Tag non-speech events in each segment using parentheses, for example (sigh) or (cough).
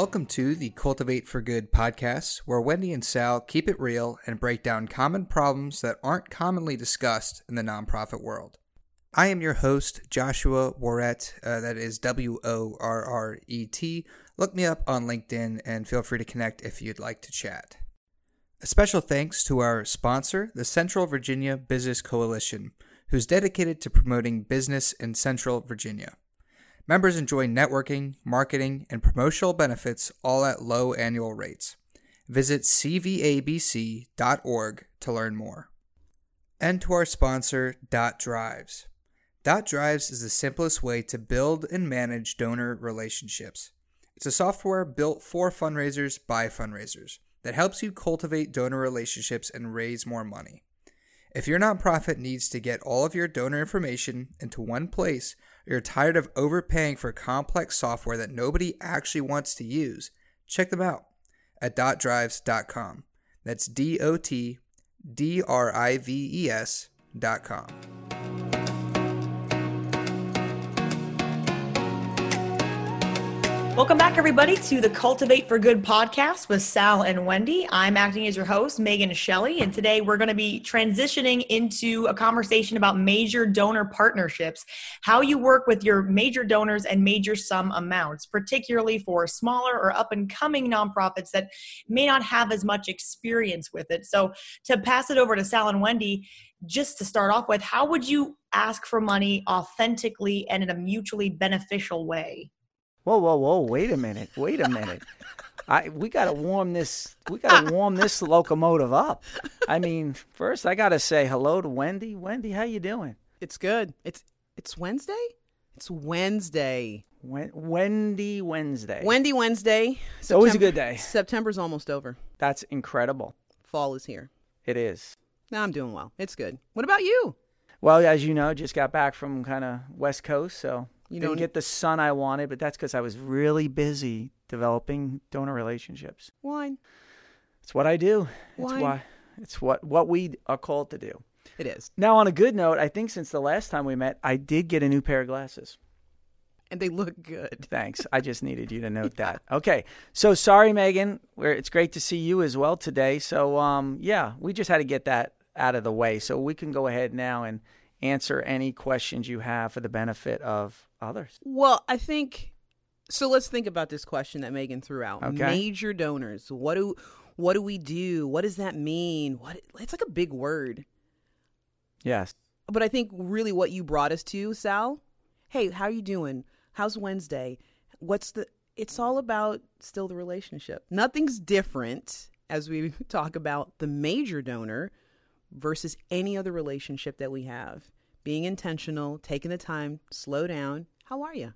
Welcome to the Cultivate for Good podcast, where Wendy and Sal keep it real and break down common problems that aren't commonly discussed in the nonprofit world. I am your host, Joshua Worrett. Uh, that is W O R R E T. Look me up on LinkedIn and feel free to connect if you'd like to chat. A special thanks to our sponsor, the Central Virginia Business Coalition, who's dedicated to promoting business in Central Virginia. Members enjoy networking, marketing, and promotional benefits all at low annual rates. Visit cvabc.org to learn more. And to our sponsor, Dot Drives. Dot Drives is the simplest way to build and manage donor relationships. It's a software built for fundraisers by fundraisers that helps you cultivate donor relationships and raise more money. If your nonprofit needs to get all of your donor information into one place, you're tired of overpaying for complex software that nobody actually wants to use, check them out at dotdrives.com. That's D O T D R I V E S.com. Welcome back, everybody, to the Cultivate for Good podcast with Sal and Wendy. I'm acting as your host, Megan Shelley, and today we're going to be transitioning into a conversation about major donor partnerships, how you work with your major donors and major sum amounts, particularly for smaller or up and coming nonprofits that may not have as much experience with it. So, to pass it over to Sal and Wendy, just to start off with, how would you ask for money authentically and in a mutually beneficial way? Whoa, whoa, whoa! Wait a minute! Wait a minute! I we gotta warm this. We gotta (laughs) warm this locomotive up. I mean, first I gotta say hello to Wendy. Wendy, how you doing? It's good. It's it's Wednesday. It's Wednesday. Wen- Wendy Wednesday. Wendy Wednesday. It's always a good day. September's almost over. That's incredible. Fall is here. It is. Now I'm doing well. It's good. What about you? Well, as you know, just got back from kind of West Coast, so You didn't know- get the sun I wanted, but that's because I was really busy developing donor relationships. Wine. It's what I do. It's Why? It's what what we are called to do. It is. Now, on a good note, I think since the last time we met, I did get a new pair of glasses. And they look good. Thanks. I just needed you to (laughs) note that. Okay. So sorry, Megan. We're, it's great to see you as well today. So um, yeah, we just had to get that out of the way, so we can go ahead now and answer any questions you have for the benefit of others. Well, I think so let's think about this question that Megan threw out. Okay. Major donors. What do what do we do? What does that mean? What it's like a big word. Yes. but I think really what you brought us to, Sal. Hey, how are you doing? How's Wednesday? What's the? It's all about still the relationship. Nothing's different as we (laughs) talk about the major donor versus any other relationship that we have. Being intentional, taking the time, slow down. How are you?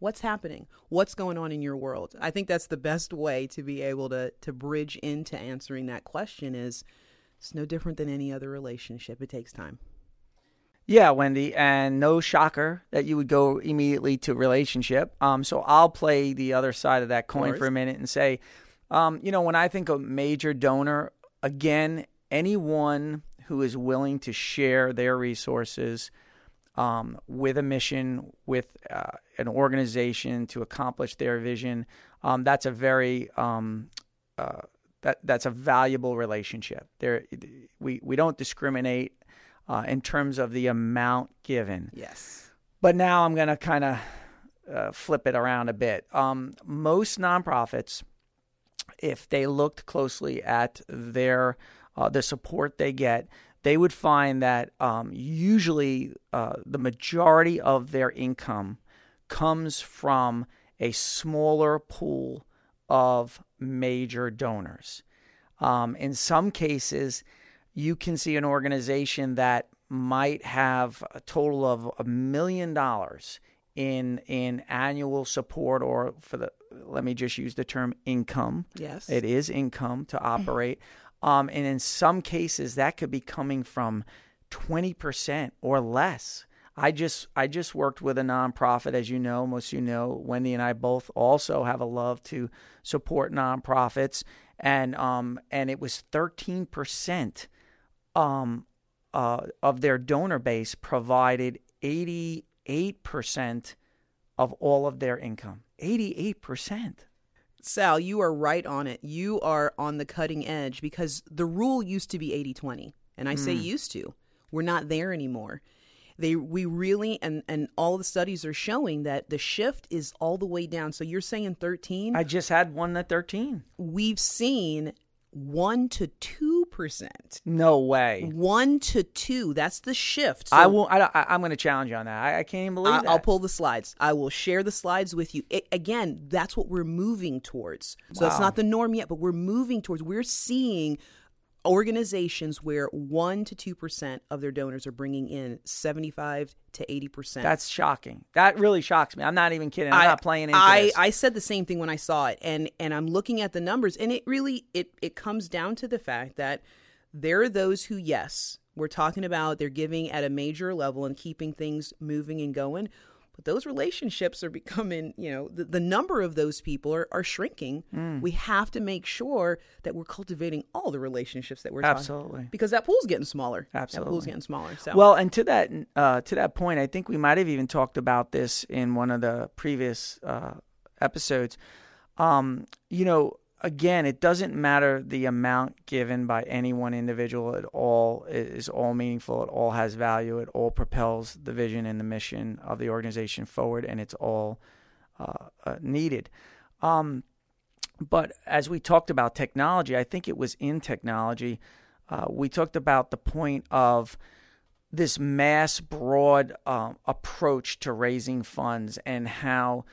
What's happening? What's going on in your world? I think that's the best way to be able to to bridge into answering that question. Is it's no different than any other relationship. It takes time. Yeah, Wendy, and no shocker that you would go immediately to relationship. Um, so I'll play the other side of that coin for a minute and say, um, you know, when I think of major donor, again, anyone who is willing to share their resources um, with a mission, with uh, an organization to accomplish their vision, um, that's a very um, uh, that that's a valuable relationship. There, we we don't discriminate uh, in terms of the amount given. Yes. But now I'm going to kind of uh, flip it around a bit. Um, most nonprofits, if they looked closely at their uh, the support they get, they would find that um, usually uh, the majority of their income comes from a smaller pool of major donors. Um, in some cases, you can see an organization that might have a total of a million dollars in in annual support or for the let me just use the term income Yes. it is income to operate um, and in some cases that could be coming from 20% or less I just I just worked with a nonprofit, as you know, most of you know. Wendy and I both also have a love to support nonprofits, and um and it was thirteen percent um uh of their donor base provided eighty eight percent of all of their income. Eighty eight percent. Sal, you are right on it. You are on the cutting edge because the rule used to be 80 20. And I say hmm. used to. We're not there anymore. They we really and and all the studies are showing that the shift is all the way down. So you're saying 13? I just had one at 13. We've seen 1 to 2%. No way. 1 to 2. That's the shift. So I will. I, I'm going to challenge you on that. I, I can't even believe I, that. I'll pull the slides. I will share the slides with you. It, again, that's what we're moving towards. So it's Wow. not the norm yet, but we're moving towards. We're seeing organizations where one to two percent of their donors are bringing in seventy-five to eighty percent. That's shocking. That really shocks me. I'm not even kidding. I'm not playing into I, this. I said the same thing when I saw it, and and I'm looking at the numbers, and it really it it comes down to the fact that there are those who, yes, we're talking about they're giving at a major level and keeping things moving and going, but those relationships are becoming, you know, the, the number of those people are, are shrinking. Mm. We have to make sure that we're cultivating all the relationships that we're talking- Absolutely. because that pool's getting smaller. that pool's Absolutely. getting smaller. So Well, and to that uh, to that point, I think we might have even talked about this in one of the previous uh, episodes. Um, you know, again, it doesn't matter the amount given by any one individual. It all is all meaningful. It all has value. It all propels the vision and the mission of the organization forward, and it's all uh, uh, needed. Um, but as we talked about technology, I think it was in technology. Uh, we talked about the point of this mass, broad um, approach to raising funds and how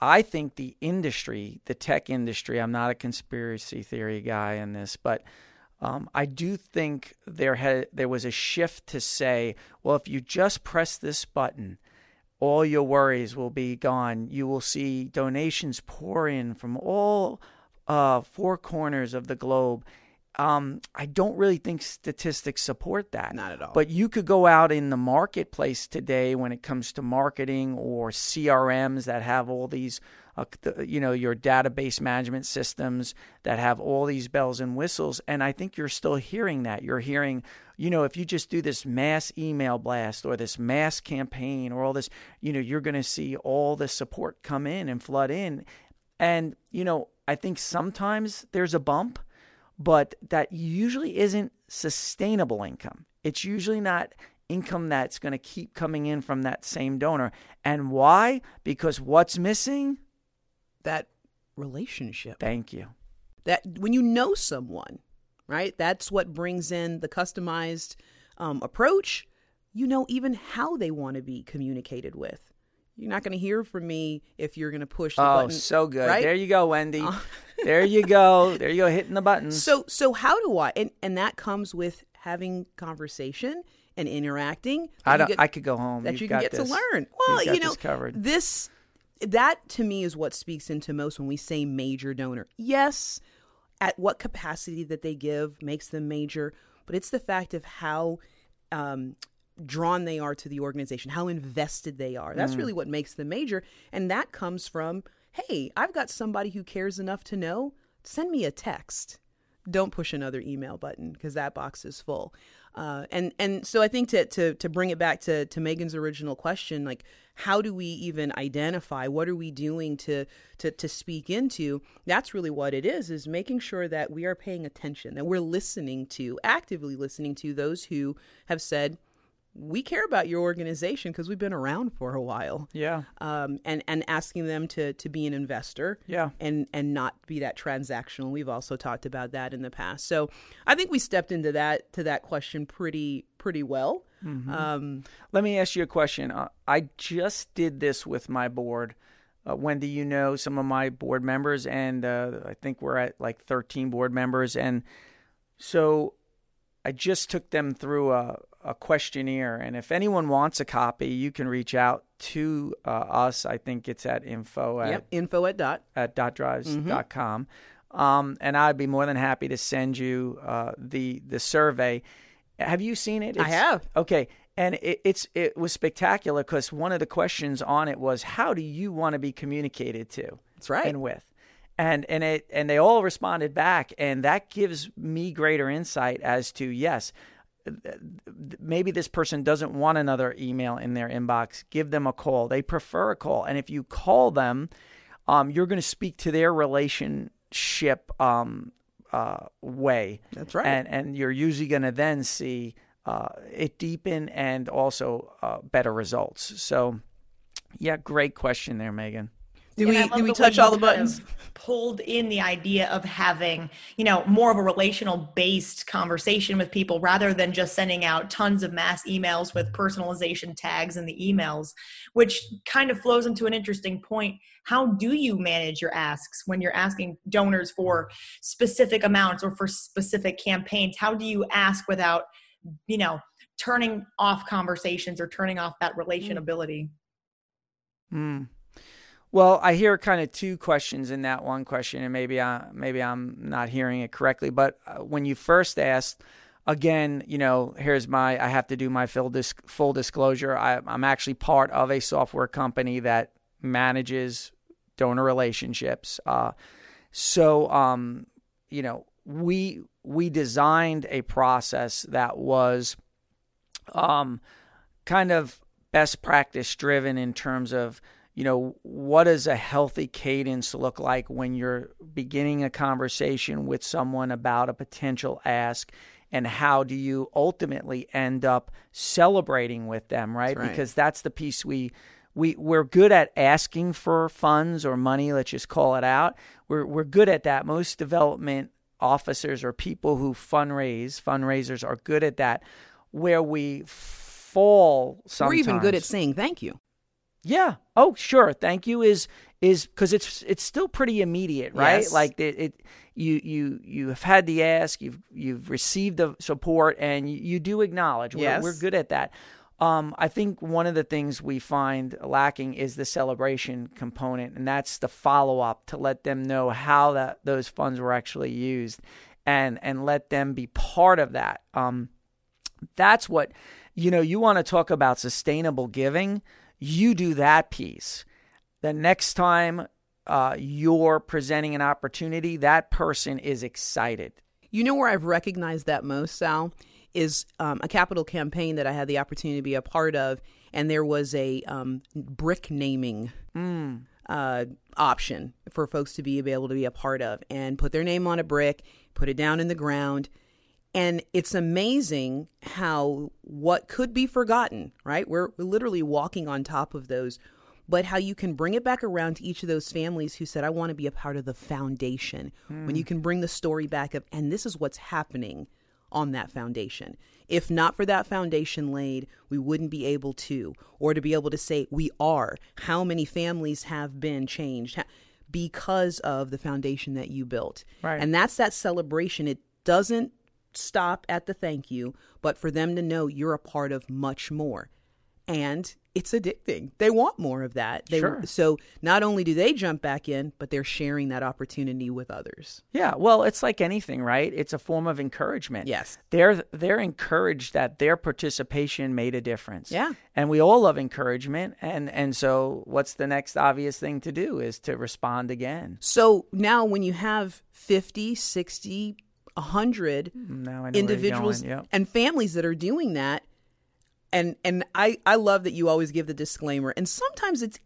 I think the industry, the tech industry, I'm not a conspiracy theory guy in this, but um, I do think there had there was a shift to say, well, if you just press this button, all your worries will be gone. You will see donations pour in from all uh, four corners of the globe. Um, I don't really think statistics support that. Not at all. But you could go out in the marketplace today when it comes to marketing or CRMs that have all these, uh, you know, your database management systems that have all these bells and whistles. And I think you're still hearing that. You're hearing, you know, if you just do this mass email blast or this mass campaign or all this, you know, you're going to see all the support come in and flood in. And, you know, I think sometimes there's a bump but that usually isn't sustainable income. It's usually not income that's going to keep coming in from that same donor. And why? Because what's missing? that relationship. Thank you. that when you know someone, right? That's what brings in the customized um, approach. You know even how they want to be communicated with. You're not going to hear from me if you're going to push the Oh, button. Oh, so good. right? There you go, Wendy. (laughs) there you go. There you go, hitting the buttons. So so how do I? And and that comes with having conversation and interacting. I don't. get- I could go home. that You've you can get this. to learn. Well, you know, this this that to me is what speaks into most when we say major donor. Yes, at what capacity that they give makes them major, but it's the fact of how um, drawn they are to the organization, how invested they are. That's really what makes them major, and that comes from hey, I've got somebody who cares enough to know. Send me a text don't push another email button because that box is full. Uh, and and so I think to to to bring it back to to Megan's original question, like how do we even identify what are we doing to to to speak into? That's really what it is: is making sure that we are paying attention, that we're listening to, actively listening to those who have said. We care about your organization because we've been around for a while yeah. um, and and asking them to to be an investor, Yeah. and and not be that transactional. We've also talked about that in the past. So I think we stepped into that to that question pretty pretty well. Um, Let me ask you a question. Uh, I just did this with my board. Uh, Wendy, you know some of my board members, and uh, I think we're at like 13 board members. And so I just took them through a, a questionnaire. And if anyone wants a copy, you can reach out to uh, us. I think it's at info at, yep, info at dot. at dotdrives.com. Um, and I'd be more than happy to send you uh, the the survey. Have you seen it? I have. Okay, and it, it's it was spectacular because one of the questions on it was, "How do you want to be communicated to?" That's right. And with, and and it and they all responded back, and that gives me greater insight as to yes. Maybe this person doesn't want another email in their inbox. Give them a call. They prefer a call. And if you call them, um, you're going to speak to their relationship um, uh, way. That's right. And and you're usually going to then see uh, it deepen and also uh, better results. So, yeah, great question there, Megan. I we did we touch all the kind of buttons? Pulled in the idea of having, you know, more of a relational based conversation with people rather than just sending out tons of mass emails with personalization tags in the emails, which kind of flows into an interesting point. How do you manage your asks when you're asking donors for specific amounts or for specific campaigns? How do you ask without, you know, turning off conversations or turning off that relationability? Mm. Well, I hear kind of two questions in that one question, and maybe I maybe I'm not hearing it correctly. But uh, when you first asked, again, you know, here's my I have to do my full dis- full disclosure. I, I'm actually part of a software company that manages donor relationships. Uh, so, um, you know, we we designed a process that was um, kind of best practice driven in terms of you know what does a healthy cadence look like when you're beginning a conversation with someone about a potential ask? And how do you ultimately end up celebrating with them right, right. because that's the piece we we we're good at asking for funds or money let's just call it out. We're we're good at that. Most development officers or people who fundraise fundraisers are good at that where we fall sometimes We're even good at saying thank you. Yeah. Oh, sure. Thank you is is because it's it's still pretty immediate, right? Yes. Like it, it, you you you have had the ask, you've you've received the support, and you, you do acknowledge. We're, Yes. we're good at that. Um, I think one of the things we find lacking is the celebration component, and that's the follow up to let them know how that those funds were actually used, and and let them be part of that. Um, that's what you know you want to talk about sustainable giving you do that piece the next time uh, you're presenting an opportunity that person is excited You know where I've recognized that most, Sal, is um, a capital campaign that I had the opportunity to be a part of, and there was a um, brick naming uh, option for folks to be able to be a part of and put their name on a brick, put it down in the ground. And it's amazing how what could be forgotten, right? We're, we're literally walking on top of those, but how you can bring it back around to each of those families who said, I want to be a part of the foundation. When hmm. you can bring the story back up, and this is what's happening on that foundation. If not for that foundation laid, we wouldn't be able to, or to be able to say, we are. How many families have been changed? Because of the foundation that you built. Right. And that's that celebration. It doesn't stop at the thank you, but for them to know you're a part of much more. And it's addicting. They want more of that. They, Sure. So not only do they jump back in, but they're sharing that opportunity with others. yeah well it's like anything right it's a form of encouragement Yes. they're they're encouraged that their participation made a difference Yeah. and we all love encouragement and and so what's the next obvious thing to do is to respond again So now when you have 50, 60, 100 now I know where you're individuals yep. and families that are doing that and and I I love that you always give the disclaimer and sometimes it's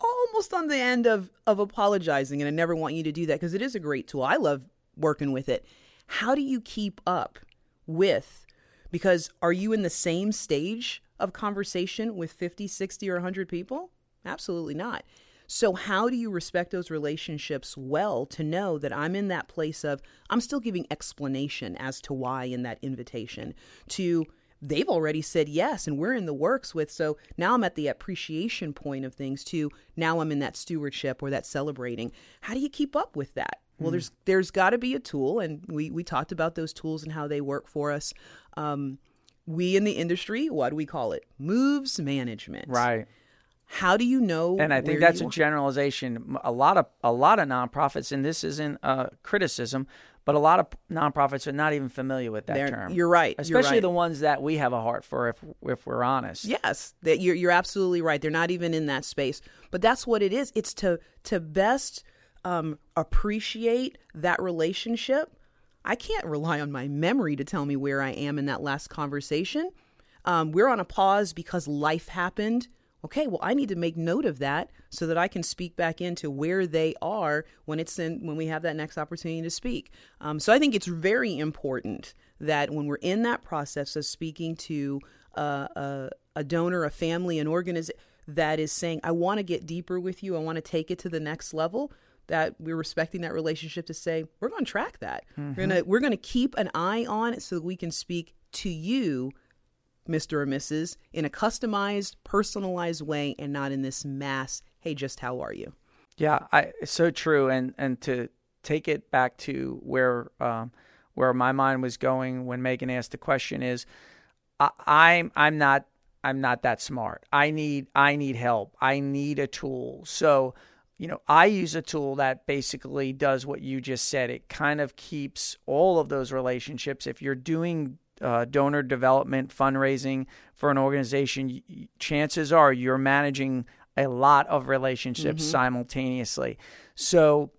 almost on the end of of apologizing and I never want you to do that because it is a great tool. I love working with it. How do you keep up with because are you in the same stage of conversation with 50, 60 or 100 people? Absolutely not. So, how do you respect those relationships well to know that I'm in that place of I'm still giving explanation as to why in that invitation to they've already said yes and we're in the works with so now I'm at the appreciation point of things too now I'm in that stewardship or that celebrating. How do you keep up with that? Well there's there's got to be a tool and we we talked about those tools and how they work for us. Um we in the industry what do we call it? Moves management. Right how do you know and I think that's a generalization. A lot of a lot of nonprofits, and this isn't a criticism, but a lot of nonprofits are not even familiar with that They're- term. you're right, you're especially right. the ones that we have a heart for, if if we're honest. Yes, that you're you're absolutely right. They're not even in that space, but that's what it is. It's to to best um, appreciate that relationship. I can't rely on my memory to tell me where I am in that last conversation. Um, we're on a pause because life happened. Okay, well, I need to make note of that so that I can speak back into where they are when it's in when we have that next opportunity to speak. Um, so I think it's very important that when we're in that process of speaking to uh, a, a donor, a family, an organization that is saying, I want to get deeper with you, I want to take it to the next level that we're respecting that relationship to say we're going to track that. Mm-hmm. We're going to we're going to keep an eye on it so that we can speak to you Mr. or Mrs., in a customized, personalized way and not in this mass, hey, just how are you? Yeah, I so true. And and to take it back to where um, where my mind was going when Megan asked the question is I, I'm I'm not I'm not that smart. I need I need help. I need a tool. So you know, I use a tool that basically does what you just said. It kind of keeps all of those relationships. If you're doing uh, donor development fundraising for an organization, chances are you're managing a lot of relationships mm-hmm. simultaneously. So,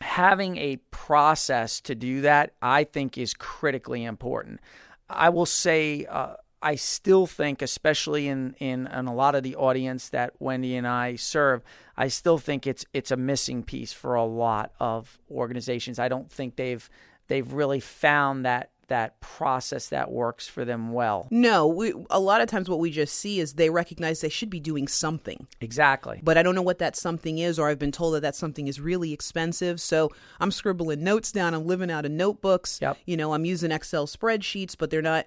having a process to do that, I think, is critically important. I will say, uh, I still think, especially in, in, in a lot of the audience that Wendy and I serve, I still think it's it's a missing piece for a lot of organizations. I don't think they've they've really found that that process that works for them well. No, we, a lot of times what we just see is they recognize they should be doing something. Exactly. But I don't know what that something is, or I've been told that that something is really expensive. So I'm scribbling notes down. I'm living out of notebooks. Yep. You know, I'm using Excel spreadsheets, but they're not.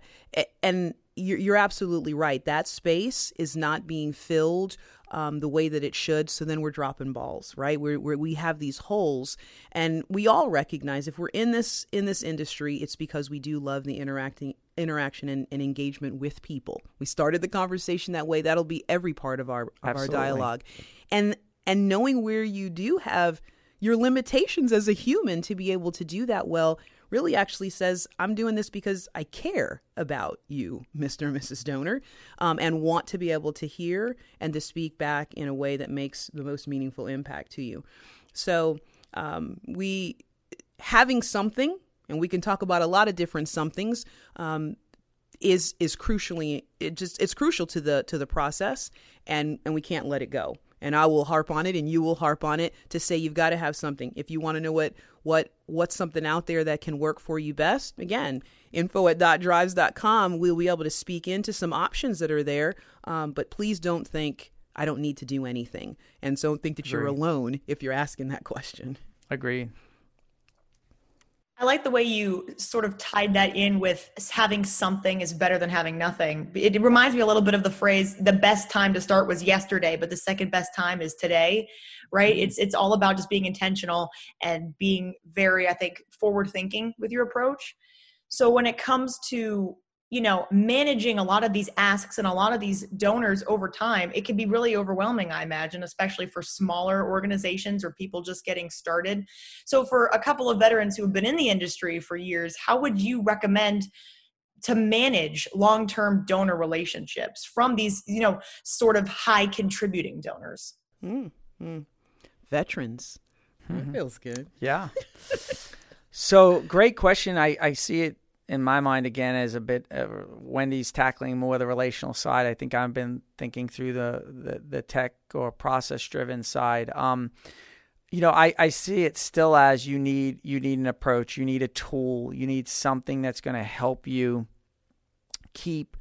And you're, you're absolutely right. That space is not being filled um, the way that it should. So then we're dropping balls, right? We're, we're, we have these holes, and we all recognize if we're in this in this industry, it's because we do love the interacting interaction and, and engagement with people. We started the conversation that way. That'll be every part of our of Absolutely. our dialogue, and and knowing where you do have your limitations as a human to be able to do that well really actually says, I'm doing this because I care about you, Mr. and Mrs. Donor, um, and want to be able to hear and to speak back in a way that makes the most meaningful impact to you. So, um, we having something, and we can talk about a lot of different somethings. Um, is is crucially it just it's crucial to the to the process and and we can't let it go and I will harp on it and you will harp on it to say you've got to have something. If you want to know what what what's something out there that can work for you best, again, info at dotdrives.com, we'll be able to speak into some options that are there. Um, but please don't think I don't need to do anything. And so don't think that you're alone if you're asking that question. Agree. I like the way you sort of tied that in with having something is better than having nothing. It reminds me a little bit of the phrase the best time to start was yesterday, but the second best time is today, right? Mm-hmm. It's it's all about just being intentional and being very I think forward thinking with your approach. So when it comes to you know managing a lot of these asks and a lot of these donors over time it can be really overwhelming i imagine especially for smaller organizations or people just getting started. So for a couple of veterans who have been in the industry for years how would you recommend to manage long-term donor relationships from these you know sort of high contributing donors? Mm-hmm. veterans. Mm-hmm. that feels good. Yeah. (laughs) So great question. I i see it in my mind again as a bit uh, Wendy's tackling more the relational side. I think I've been thinking through the the, the tech or process driven side. Um, you know, I, I see it still as you need you need an approach, you need a tool, you need something that's going to help you keep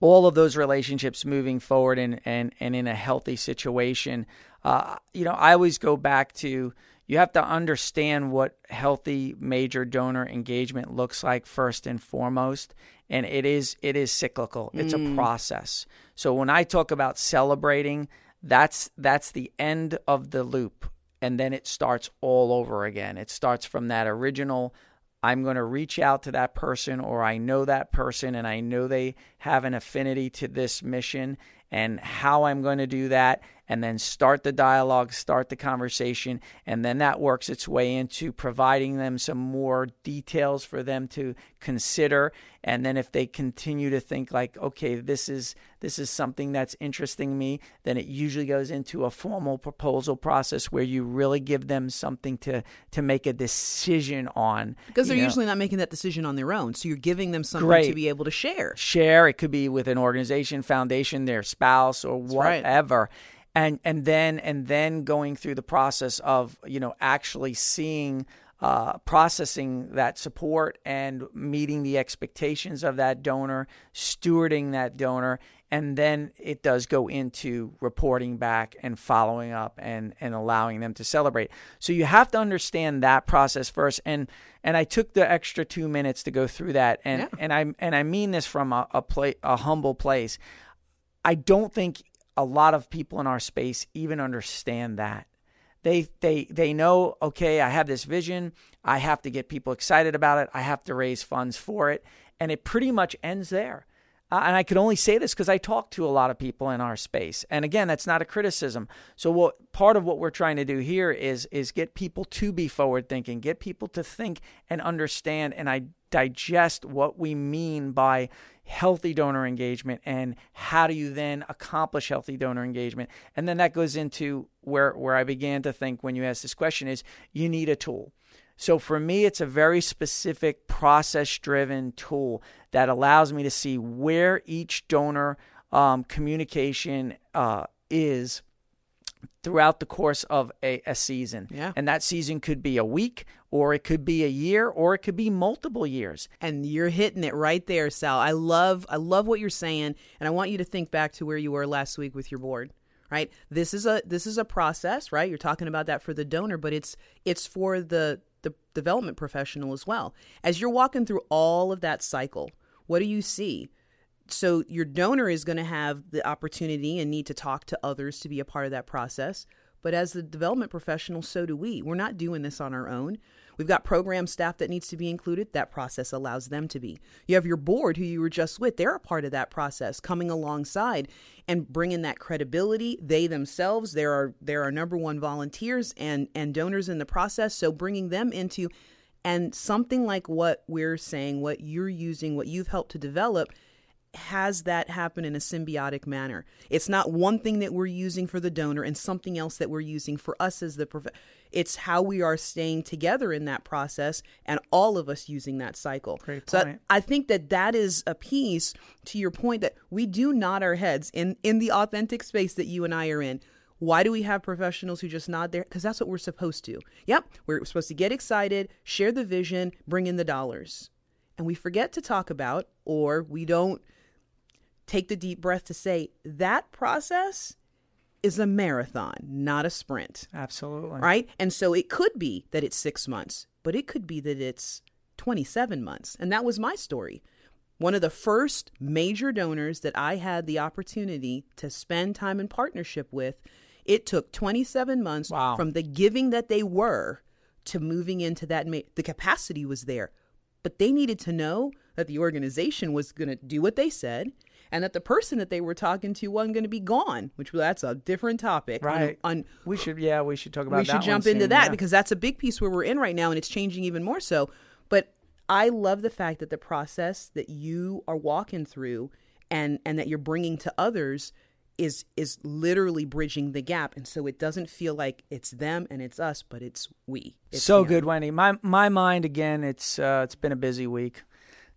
all of those relationships moving forward and and and in a healthy situation. Uh, you know, I always go back to you have to understand what healthy major donor engagement looks like first and foremost and it is it is cyclical. It's mm. a process. So when i talk about celebrating that's that's the end of the loop and then it starts all over again. It starts from that original i'm going to reach out to that person or i know that person and i know they have an affinity to this mission and how i'm going to do that and then start the dialogue, start the conversation, and then that works its way into providing them some more details for them to consider. And then if they continue to think like, okay, this is this is something that's interesting me, then it usually goes into a formal proposal process where you really give them something to to make a decision on. Because they're know. usually not making that decision on their own. So you're giving them something Great. to be able to share. share. It could be with an organization, foundation, their spouse, or right. whatever. And and then and then going through the process of you know actually seeing. Uh, processing that support and meeting the expectations of that donor, stewarding that donor, and then it does go into reporting back and following up and and allowing them to celebrate. So you have to understand that process first. And and I took the extra two minutes to go through that. And Yeah. and I and I mean this from a a, pla- a humble place. I don't think a lot of people in our space even understand that. They they they know okay, I have this vision. I have to get people excited about it. I have to raise funds for it, and it pretty much ends there. Uh, and I could only say this because I talk to a lot of people in our space. And again, that's not a criticism. So what part of what we're trying to do here is is get people to be forward thinking, get people to think and understand and I digest what we mean by healthy donor engagement and how do you then accomplish healthy donor engagement. And then that goes into where where I began to think when you asked this question is you need a tool. So for me, it's a very specific process driven tool that allows me to see where each donor um, communication uh, is throughout the course of a, a season. Yeah. And that season could be a week, or it could be a year, or it could be multiple years. and you're hitting it right there sal i love i love what you're saying and i want you to think back to where you were last week with your board right this is a this is a process right you're talking about that for the donor but it's it's for the the development professional as well. As you're walking through all of that cycle what do you see? So your donor is going to have the opportunity and need to talk to others to be a part of that process. But as the development professional so do we. We're not doing this on our own we've got program staff that needs to be included. That process allows them to be. You have your board who you were just with. They're a part of that process coming alongside and bringing that credibility. They themselves there are there are number one volunteers and and donors in the process. So bringing them into and something like what we're saying what you're using what you've helped to develop has that happen in a symbiotic manner. It's not one thing that we're using for the donor and something else that we're using for us as the prof- it's how we are staying together in that process and all of us using that cycle. Great So I. I think that that is a piece to your point that we do nod our heads in in the authentic space that you and I are in. Why do we have professionals who just nod there? Because that's what we're supposed to. Yep, we're supposed to get excited, share the vision, bring in the dollars. And we forget to talk about, or we don't take the deep breath to say that process is a marathon, not a sprint, Absolutely. right? And so it could be that it's six months, but it could be that it's 27 months. And that was my story. One of the first major donors that I had the opportunity to spend time in partnership with, it took 27 months Wow. from the giving that they were to moving into that. Ma- the capacity was there, but they needed to know that the organization was going to do what they said and that the person that they were talking to wasn't going to be gone, which that's a different topic. Right. On, We should, yeah, we should talk about we should jump into soon, that yeah. because that's a big piece where we're in right now and it's changing even more so. But I love the fact that the process that you are walking through and and that you're bringing to others is is literally bridging the gap and so it doesn't feel like it's them and it's us but it's we. It's so them. good, Wendy. My my mind again. It's uh, it's been a busy week.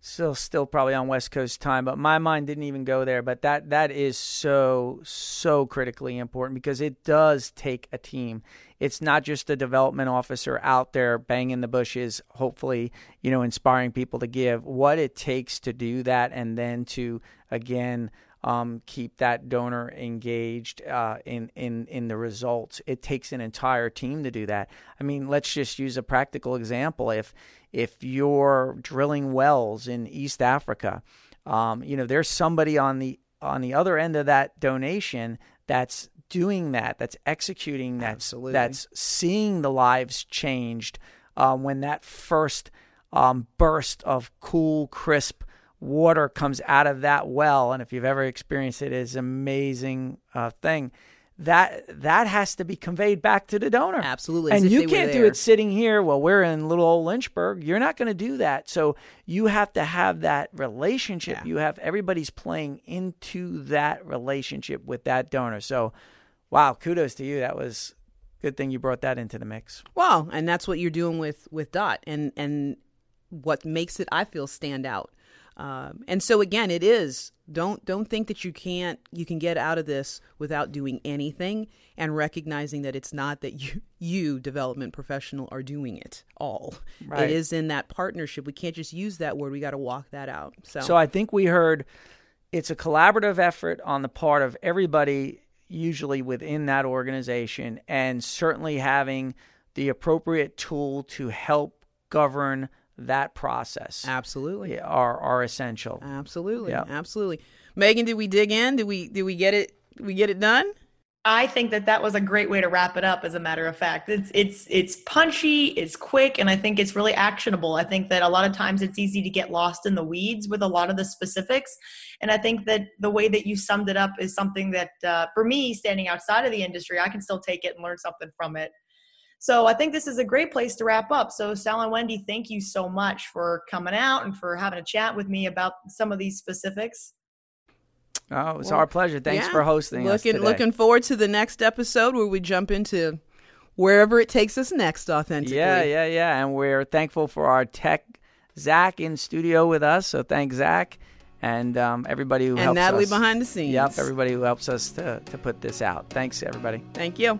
Still still probably on West Coast time, but my mind didn't even go there. But that that is so so critically important because it does take a team. It's not just a development officer out there banging the bushes, hopefully you know inspiring people to give. What it takes to do that, and then to again um, keep that donor engaged uh, in in in the results. It takes an entire team to do that. I mean, let's just use a practical example. If if you're drilling wells in East Africa, um, you know there's somebody on the on the other end of that donation that's doing that, that's executing that, Absolutely. that's seeing the lives changed uh, when that first um, burst of cool, crisp water comes out of that well. And if you've ever experienced it, it's an amazing uh, thing. that that has to be conveyed back to the donor. Absolutely. And you can't do it sitting here. Well, we're in little old Lynchburg. You're not going to do that. So you have to have that relationship. Yeah. You have everybody's playing into that relationship with that donor. So, wow, kudos to you. That was good thing you brought that into the mix. Well, and that's what you're doing with with Dot, and and what makes it, I feel, stand out. Um, and so again, it is don't don't think that you can't you can get out of this without doing anything, and recognizing that it's not that you (laughs) you development professional are doing it all. Right. It is in that partnership. We can't just use that word. We got to walk that out. So, So I think we heard it's a collaborative effort on the part of everybody, usually within that organization, and certainly having the appropriate tool to help govern that process absolutely, are are essential. absolutely, Yeah. absolutely. Megan, did we dig in? Did we did we get it? Did we get it done? I think that that was a great way to wrap it up. As a matter of fact, it's it's it's punchy, it's quick, and I think it's really actionable. I think that a lot of times it's easy to get lost in the weeds with a lot of the specifics, and I think that the way that you summed it up is something that, uh, for me, standing outside of the industry, I can still take it and learn something from it. So I think this is a great place to wrap up. So Sal and Wendy, thank you so much for coming out and for having a chat with me about some of these specifics. Oh, it's Well, our pleasure. Thanks Yeah. for hosting us looking today. looking forward to the next episode where we jump into wherever it takes us next authentically Yeah, yeah, yeah. And we're thankful for our tech, Zach, in studio with us. So thanks, Zach, and um, everybody who and helps natalie us. behind the scenes Yep, everybody who helps us to, to put this out. Thanks, everybody. thank you